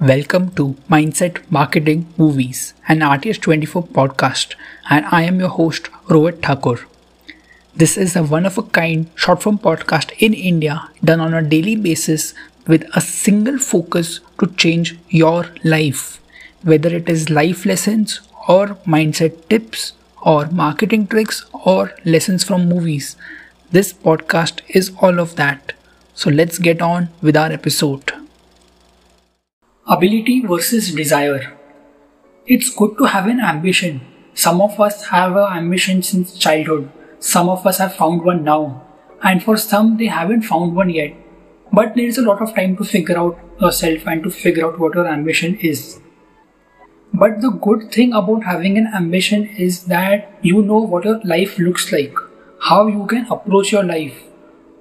Welcome to Mindset Marketing Movies, an RTS24 podcast, and I am your host, Rohit Thakur. This is a one of a kind short form podcast in India done on a daily basis with a single focus to change your life, whether it is life lessons or mindset tips or marketing tricks or lessons from movies. This podcast is all of that. So let's get on with our episode. Ability versus desire. It's good to have an ambition. Some of us have an ambition since childhood. Some of us have found one now. And for some, they haven't found one yet. But there is a lot of time to figure out yourself and to figure out what your ambition is. But the good thing about having an ambition is that you know what your life looks like, how you can approach your life,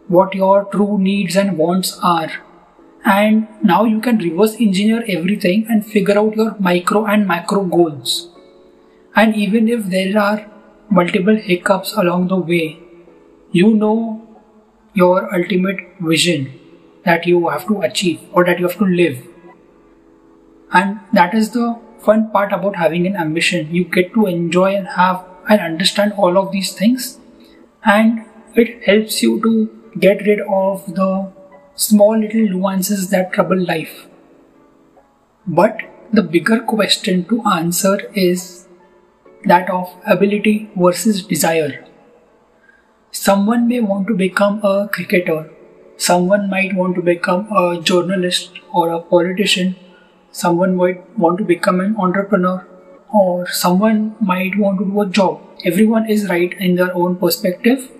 what your true needs and wants are, and now you can reverse engineer everything and figure out your micro and macro goals. And even if there are multiple hiccups along the way you know your ultimate vision that you have to achieve or that you have to live. And that is the fun part about having an ambition. You get to enjoy and have and understand all of these things. And it helps you to get rid of the small little nuances that trouble life. But the bigger question to answer is that of ability versus desire. Someone may want to become a cricketer, someone might want to become a journalist or a politician, someone might want to become an entrepreneur, or someone might want to do a job. Everyone is right in their own perspective,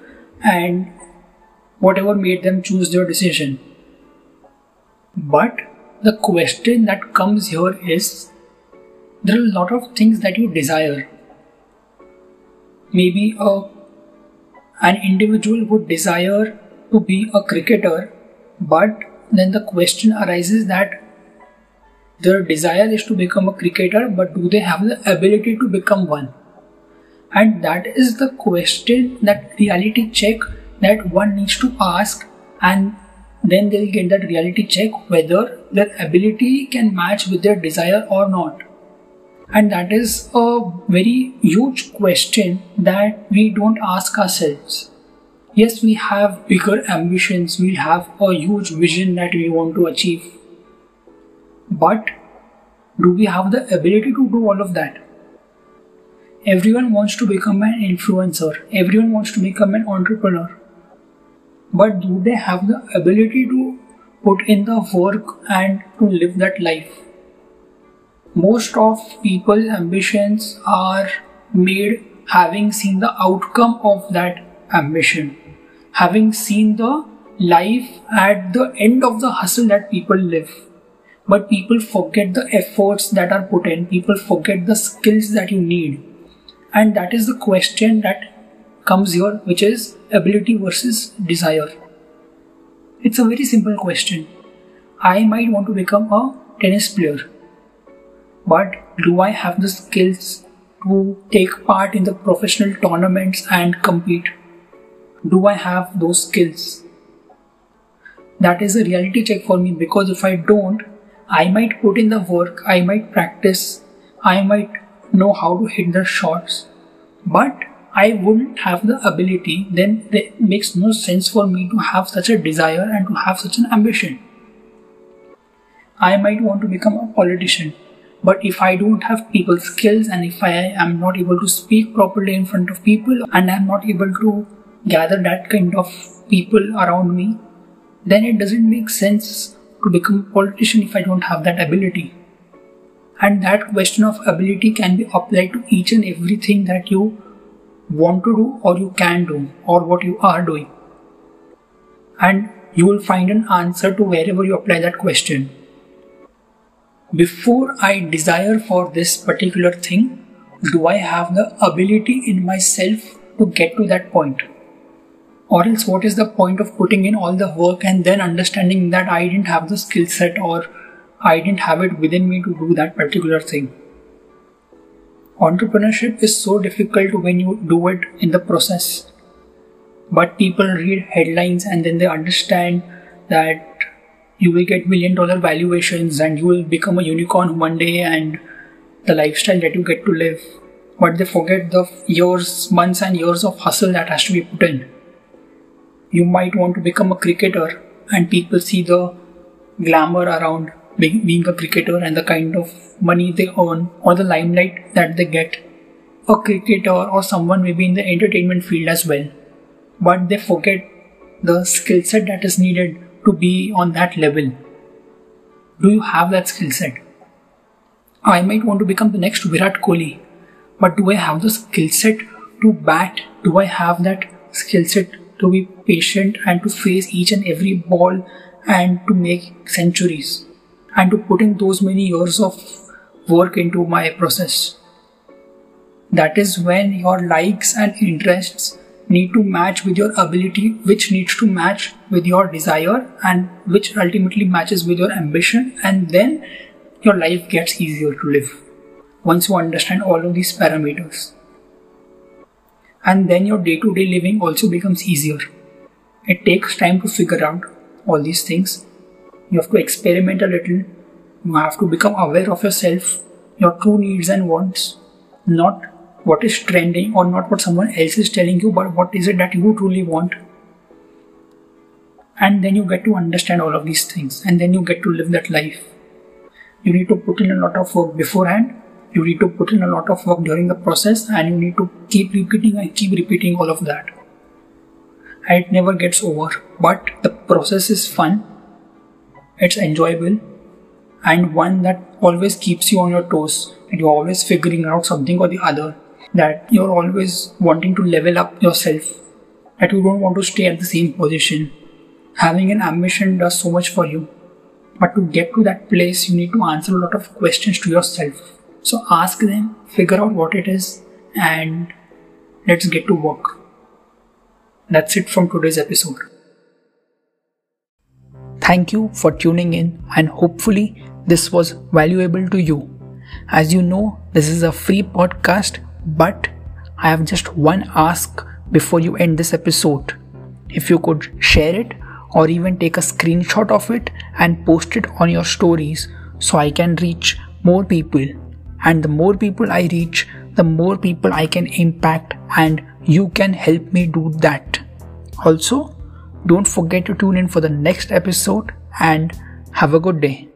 and whatever made them choose their decision. But the question that comes here is there are a lot of things that you desire. Maybe a, an individual would desire to be a cricketer, but then the question arises that their desire is to become a cricketer, but do they have the ability to become one? And that is the question, that reality check that one needs to ask, and then they'll get that reality check whether their ability can match with their desire or not. And that is a very huge question that we don't ask ourselves. Yes, we have bigger ambitions, we have a huge vision that we want to achieve. But do we have the ability to do all of that? Everyone wants to become an influencer, everyone wants to become an entrepreneur but do they have the ability to put in the work and to live that life? Most of people's ambitions are made having seen the outcome of that ambition. Having seen the life at the end of the hustle that people live. But people forget the efforts that are put in. People forget the skills that you need. And that is the question that comes here, which is ability versus desire. It's a very simple question. I might want to become a tennis player, but do I have the skills to take part in the professional tournaments and compete? Do I have those skills? That is a reality check for me because if I don't, I might put in the work, I might practice, I might know how to hit the shots, but I wouldn't have the ability, then it makes no sense for me to have such a desire and to have such an ambition. I might want to become a politician, but if I don't have people skills and if I am not able to speak properly in front of people and I'm not able to gather that kind of people around me, then it doesn't make sense to become a politician if I don't have that ability. And that question of ability can be applied to each and everything that you want to do or you can do or what you are doing. And you will find an answer to wherever you apply that question. Before I desire for this particular thing, do I have the ability in myself to get to that point? Or else, what is the point of putting in all the work and then understanding that I didn't have the skill set or I didn't have it within me to do that particular thing? Entrepreneurship is so difficult when you do it in the process. But people read headlines and then they understand that you will get million dollar valuations and you will become a unicorn one day and the lifestyle that you get to live. But they forget the years, months, and years of hustle that has to be put in. You might want to become a cricketer, and people see the glamour around being a cricketer and the kind of money they earn or the limelight that they get. A cricketer or someone maybe in the entertainment field as well. But they forget the skill set that is needed to be on that level. Do you have that skill set? I might want to become the next Virat Kohli, but do I have the skill set to bat? Do I have that skill set to be patient and to face each and every ball and to make centuries and to putting those many years of work into my process? That is when your likes and interests need to match with your ability, which needs to match with your desire, and which ultimately matches with your ambition, and then your life gets easier to live once you understand all of these parameters. And then your day to day living also becomes easier. It takes time to figure out all these things. You have to experiment a little. You have to become aware of yourself, your true needs and wants, not what is trending or not what someone else is telling you, but what is it that you truly want. And then you get to understand all of these things, and then you get to live that life you need to put in a lot of work beforehand you need to put in a lot of work during the process and you need to keep repeating and keep repeating all of that and it never gets over but the process is fun it's enjoyable and one that always keeps you on your toes and you're always figuring out something or the other that you're always wanting to level up yourself that you don't want to stay at the same position having an ambition does so much for you but to get to that place, you need to answer a lot of questions to yourself. So ask them, figure out what it is, and let's get to work. That's it from today's episode. Thank you for tuning in, and hopefully, this was valuable to you. As you know, this is a free podcast, but I have just one ask before you end this episode. If you could share it or even take a screenshot of it and post it on your stories so I can reach more people. And the more people I reach, the more people I can impact, and you can help me do that. Also, don't forget to tune in for the next episode and have a good day.